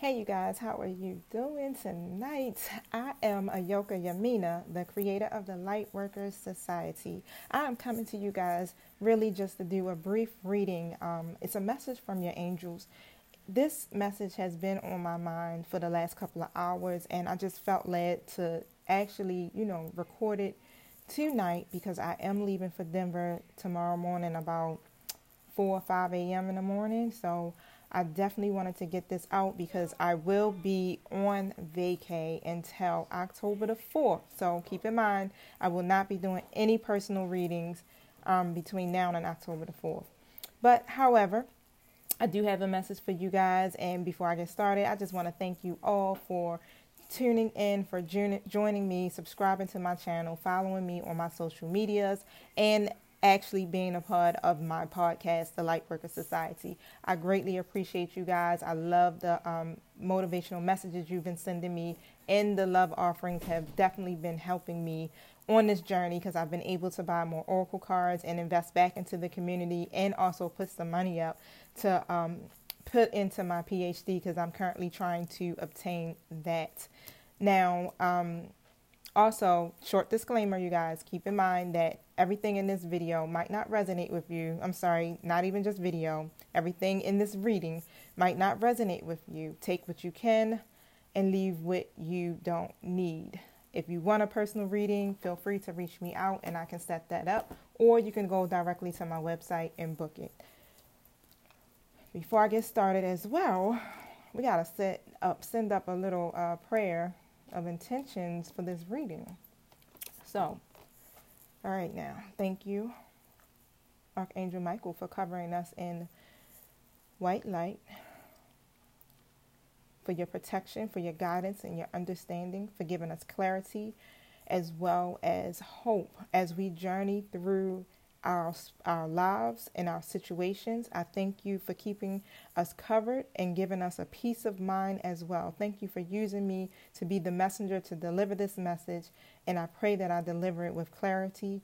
Hey, you guys, how are you doing tonight? I am Ayoka Yamina, the creator of the Lightworkers Society. I am coming to you guys really just to do a brief reading. Um, it's a message from your angels. This message has been on my mind for the last couple of hours, and I just felt led to actually, you know, record it tonight because I am leaving for Denver tomorrow morning about 4 or 5 a.m. in the morning. So, I definitely wanted to get this out because I will be on vacay until October the 4th. So keep in mind, I will not be doing any personal readings um, between now and October the 4th. But however, I do have a message for you guys. And before I get started, I just want to thank you all for tuning in, for joining me, subscribing to my channel, following me on my social medias, and actually being a part of my podcast, The Lightworker Society. I greatly appreciate you guys. I love the um, motivational messages you've been sending me, and the love offerings have definitely been helping me on this journey because I've been able to buy more Oracle cards and invest back into the community and also put some money up to um, put into my PhD because I'm currently trying to obtain that. Now, um, also, short disclaimer, you guys, keep in mind that everything in this video might not resonate with you. I'm sorry, not even just video. Everything in this reading might not resonate with you. Take what you can and leave what you don't need. If you want a personal reading, feel free to reach me out and I can set that up, or you can go directly to my website and book it. Before I get started as well, we got to set up, send up a little uh, prayer of intentions for this reading. So, all right, now, thank you, Archangel Michael, for covering us in white light, for your protection, for your guidance and your understanding, for giving us clarity as well as hope as we journey through our our lives and our situations. I thank you for keeping us covered and giving us a peace of mind as well. Thank you for using me to be the messenger to deliver this message, and I pray that I deliver it with clarity,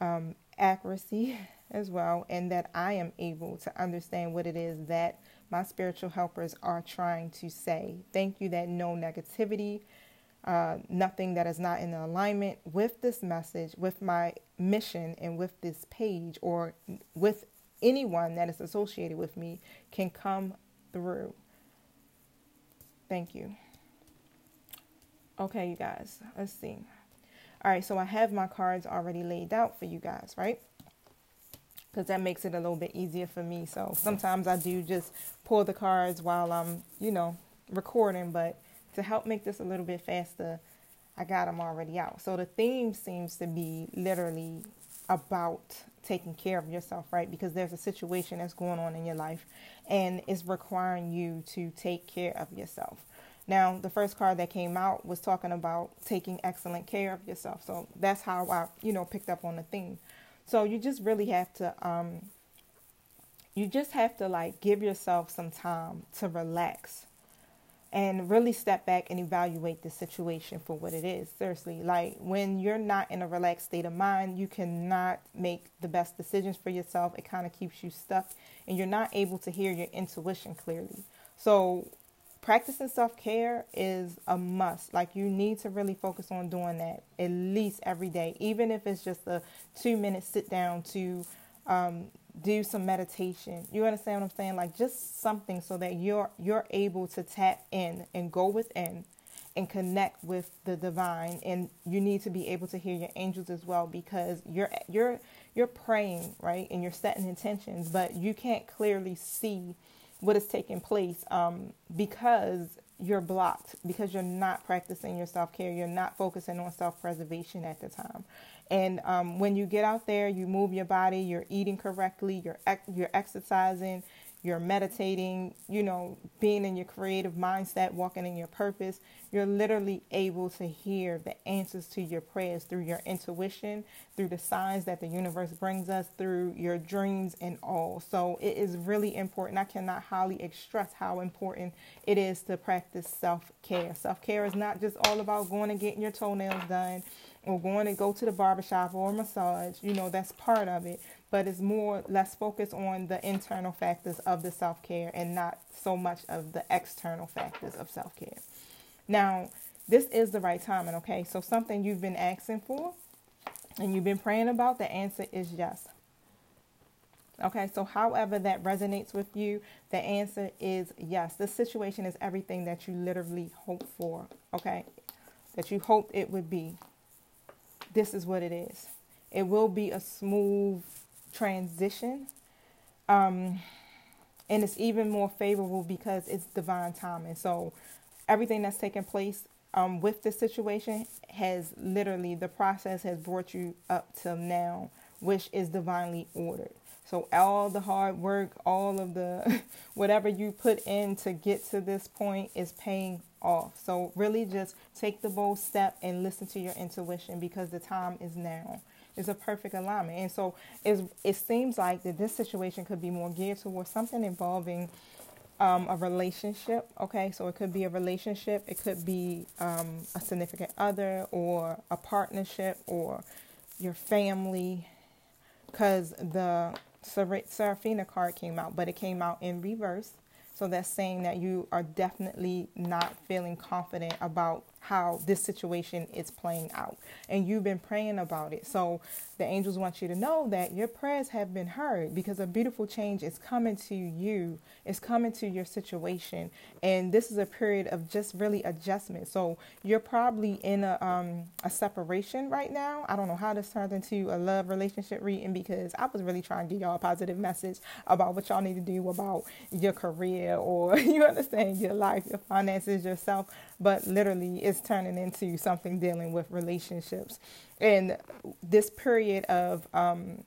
um, accuracy as well, and that I am able to understand what it is that my spiritual helpers are trying to say. Thank you that no negativity uh, nothing that is not in alignment with this message, with my mission, and with this page, or with anyone that is associated with me can come through. Thank you. Okay, you guys, let's see. All right, so I have my cards already laid out for you guys, right? Because that makes it a little bit easier for me. So sometimes I do just pull the cards while I'm, you know, recording, but to help make this a little bit faster, I got them already out. So the theme seems to be literally about taking care of yourself, right? Because there's a situation that's going on in your life and it's requiring you to take care of yourself. Now, the first card that came out was talking about taking excellent care of yourself. So that's how I, you know, picked up on the theme. So you just really have to um you just have to like give yourself some time to relax and really step back and evaluate the situation for what it is. Seriously, like when you're not in a relaxed state of mind, you cannot make the best decisions for yourself. It kind of keeps you stuck and you're not able to hear your intuition clearly. So, practicing self care is a must. Like, you need to really focus on doing that at least every day, even if it's just a two minute sit down to um, do some meditation. You understand what I'm saying? Like just something so that you're you're able to tap in and go within and connect with the divine and you need to be able to hear your angels as well because you're you're you're praying, right? And you're setting intentions, but you can't clearly see what is taking place um, because you're blocked because you're not practicing your self care. You're not focusing on self preservation at the time. And um, when you get out there, you move your body, you're eating correctly, you're you're exercising, you're meditating, you know, being in your creative mindset, walking in your purpose, you're literally able to hear the answers to your prayers through your intuition, through the signs that the universe brings us, through your dreams and all. So it is really important. I cannot highly stress how important it is to practice self care. Self care is not just all about going and getting your toenails done or going to go to the barbershop or massage, you know, that's part of it. But it's more less focused on the internal factors of the self care and not so much of the external factors of self care. Now, this is the right timing, okay? So, something you've been asking for and you've been praying about, the answer is yes. Okay, so however that resonates with you, the answer is yes. This situation is everything that you literally hope for, okay? That you hoped it would be. This is what it is. It will be a smooth transition. Um, and it's even more favorable because it's divine timing. So everything that's taking place um, with this situation has literally the process has brought you up till now, which is divinely ordered. So all the hard work, all of the whatever you put in to get to this point is paying off. So really just take the bold step and listen to your intuition because the time is now. It's a perfect alignment. And so it seems like that this situation could be more geared towards something involving um, a relationship. Okay, so it could be a relationship, it could be um, a significant other or a partnership or your family because the Seraphina card came out, but it came out in reverse. So that's saying that you are definitely not feeling confident about how this situation is playing out. And you've been praying about it. So the angels want you to know that your prayers have been heard because a beautiful change is coming to you, it's coming to your situation. And this is a period of just really adjustment. So you're probably in a um a separation right now. I don't know how this turned into a love relationship reading because I was really trying to give y'all a positive message about what y'all need to do about your career or you understand your life, your finances, yourself. But literally it's turning into something dealing with relationships. And this period of um,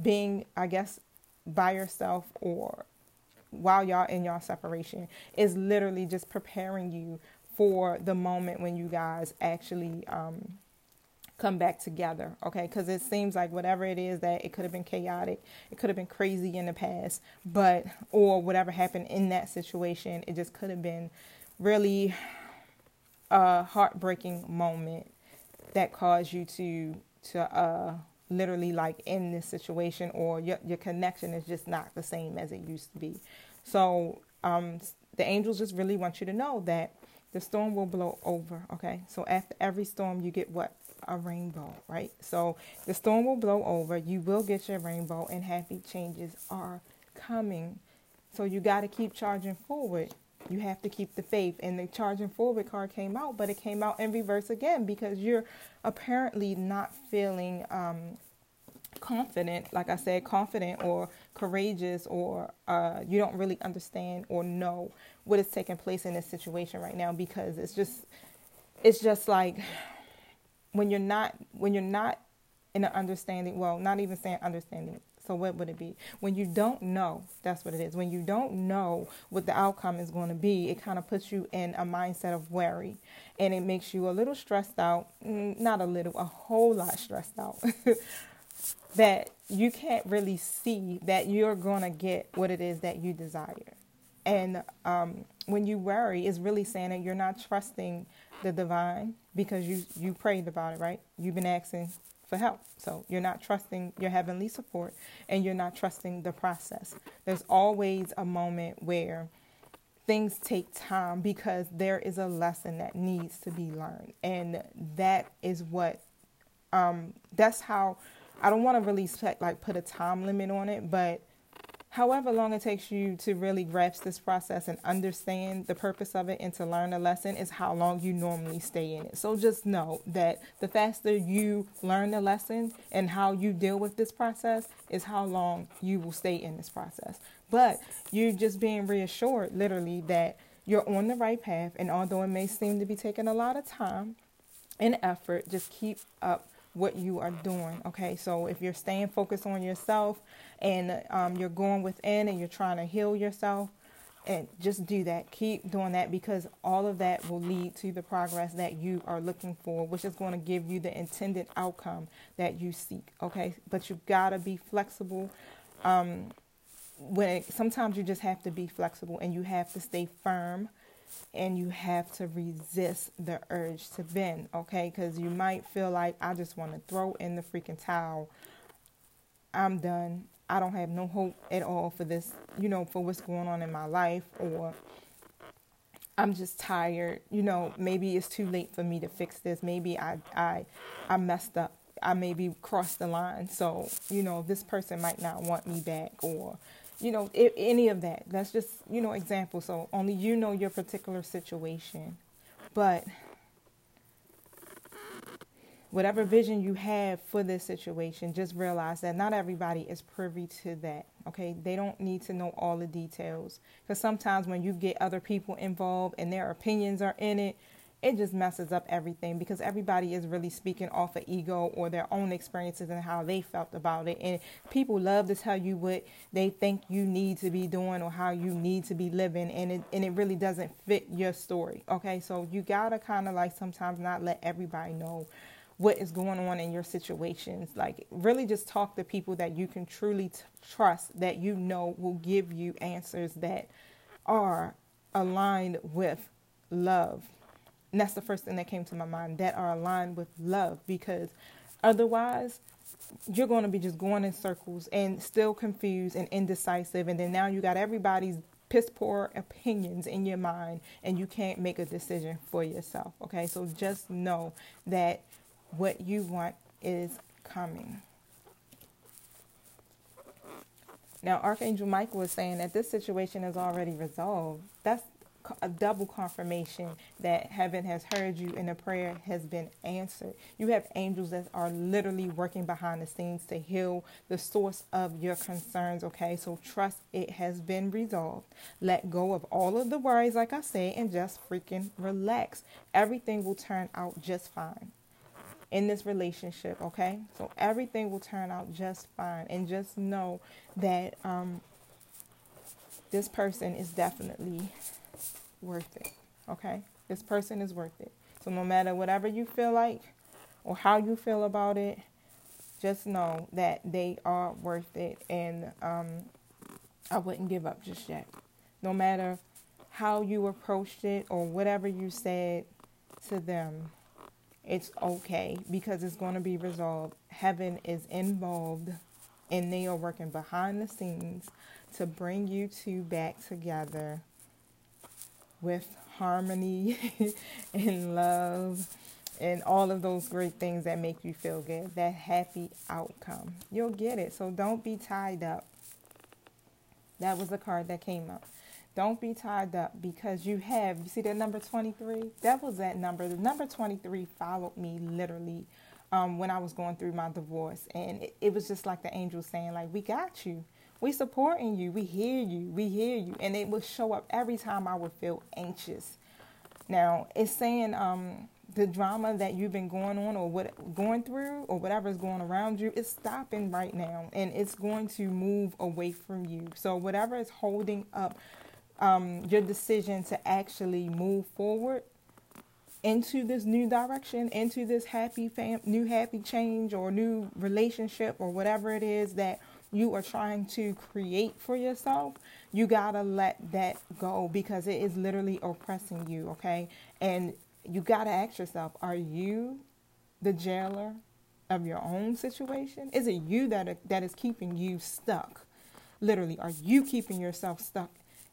being, I guess, by yourself or while y'all in y'all separation is literally just preparing you for the moment when you guys actually um, come back together, okay? Because it seems like whatever it is that it could have been chaotic, it could have been crazy in the past, but or whatever happened in that situation, it just could have been really a heartbreaking moment that caused you to to uh literally like end this situation or your your connection is just not the same as it used to be. So um the angels just really want you to know that the storm will blow over, okay? So after every storm you get what? A rainbow, right? So the storm will blow over, you will get your rainbow and happy changes are coming. So you got to keep charging forward you have to keep the faith. And the charging forward card came out, but it came out in reverse again because you're apparently not feeling um, confident, like I said, confident or courageous, or uh, you don't really understand or know what is taking place in this situation right now because it's just, it's just like when you're not, when you're not in an understanding, well, not even saying understanding, so what would it be? When you don't know, that's what it is. When you don't know what the outcome is going to be, it kind of puts you in a mindset of worry and it makes you a little stressed out, mm, not a little, a whole lot stressed out. that you can't really see that you're going to get what it is that you desire. And um, when you worry, it's really saying that you're not trusting the divine because you you prayed about it, right? You've been asking for help. So you're not trusting your heavenly support and you're not trusting the process. There's always a moment where things take time because there is a lesson that needs to be learned. And that is what, um, that's how, I don't want to really like put a time limit on it, but however long it takes you to really grasp this process and understand the purpose of it and to learn a lesson is how long you normally stay in it. So just know that the faster you learn the lesson and how you deal with this process is how long you will stay in this process. But you're just being reassured literally that you're on the right path and although it may seem to be taking a lot of time and effort, just keep up what you are doing. Okay, so if you're staying focused on yourself and um, you're going within and you're trying to heal yourself, and just do that. Keep doing that because all of that will lead to the progress that you are looking for, which is going to give you the intended outcome that you seek. Okay, but you've gotta be flexible. Um, when it, sometimes you just have to be flexible and you have to stay firm and you have to resist the urge to bend, okay? Because you might feel like I just want to throw in the freaking towel. I'm done. I don't have no hope at all for this, you know, for what's going on in my life, or I'm just tired. You know, maybe it's too late for me to fix this. Maybe I I I messed up. I maybe crossed the line. So, you know, this person might not want me back or you know, if, any of that. That's just, you know, example. So only you know your particular situation. But whatever vision you have for this situation, just realize that not everybody is privy to that. Okay, they don't need to know all the details because sometimes when you get other people involved and their opinions are in it, it just messes up everything because everybody is really speaking off of ego or their own experiences and how they felt about it. And people love to tell you what they think you need to be doing or how you need to be living, and it and it really doesn't fit your story. Okay, so you gotta kind of like sometimes not let everybody know what is going on in your situations. Like, really just talk to people that you can truly t- trust, that you know will give you answers that are aligned with love. And that's the first thing that came to my mind that are aligned with love because otherwise, you're going to be just going in circles and still confused and indecisive. And then now you got everybody's piss poor opinions in your mind and you can't make a decision for yourself. Okay, so just know that what you want is coming. Now, Archangel Michael was saying that this situation is already resolved. That's a double confirmation that heaven has heard you and the prayer has been answered. You have angels that are literally working behind the scenes to heal the source of your concerns, okay? So trust it has been resolved. Let go of all of the worries, like I said, and just freaking relax. Everything will turn out just fine in this relationship, okay? So everything will turn out just fine. And just know that um, this person is definitely worth it, okay? This person is worth it. So no matter whatever you feel like or how you feel about it, just know that they are worth it. And um, I wouldn't give up just yet. No matter how you approached it or whatever you said to them it's okay because it's going to be resolved. Heaven is involved and they are working behind the scenes to bring you two back together with harmony and love and all of those great things that make you feel good. That happy outcome. You'll get it. So don't be tied up. That was the card that came up. Don't be tied up because you have, you see that number 23? That was that number. The number 23 followed me literally um, when I was going through my divorce. And it, it was just like the angel saying, like, we got you. We supporting you. We hear you. We hear you. And it would show up every time I would feel anxious. Now, it's saying um, the drama that you've been going on or what going through or whatever is going around you is stopping right now and it's going to move away from you. So whatever is holding up um, your decision to actually move forward into this new direction, into this happy fam- new happy change or new relationship or whatever it is that you are trying to create for yourself, you gotta let that go because it is literally oppressing you, okay? And you gotta ask yourself, are you the jailer of your own situation? Is it you that that is keeping you stuck? Literally, are you keeping yourself stuck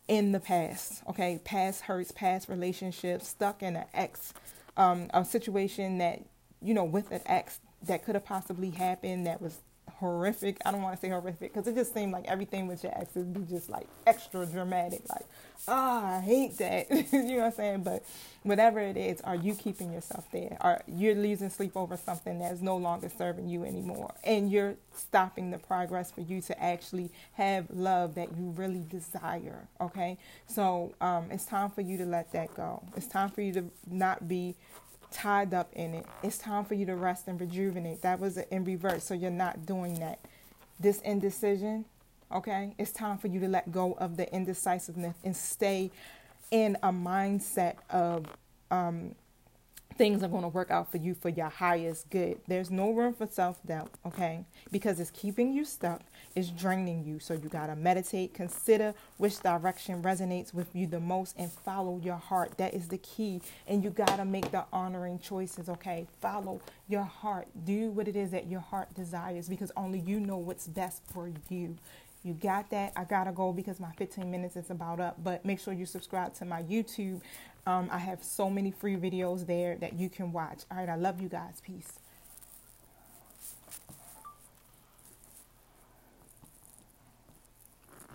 in the past, okay? Past hurts, past relationships, stuck in an ex, um, a situation that, you know, with an ex that could have possibly happened that was horrific. I don't want to say horrific because it just seemed like everything with your ex would be just like extra dramatic. Like, ah, oh, I hate that. you know what I'm saying? But whatever it is, are you keeping yourself there? Are you're losing sleep over something that's no longer serving you anymore? And you're stopping the progress for you to actually have love that you really desire. Okay? So um, it's time for you to let that go. It's time for you to not be tied up in it. It's time for you to rest and rejuvenate. That was in reverse, so you're not doing that. This indecision, okay? It's time for you to let go of the indecisiveness and stay in a mindset of um, things are going to work out for you for your highest good. There's no room for self doubt, okay? Because it's keeping you stuck, it's draining you. So you got to meditate, consider which direction resonates with you the most, and follow your heart. That is the key. And you got to make the honoring choices, okay? Follow your heart. Do what it is that your heart desires because only you know what's best for you. You got that? I gotta go because my 15 minutes is about up. But make sure you subscribe to my YouTube. Um, I have so many free videos there that you can watch. All right, I love you guys. Peace.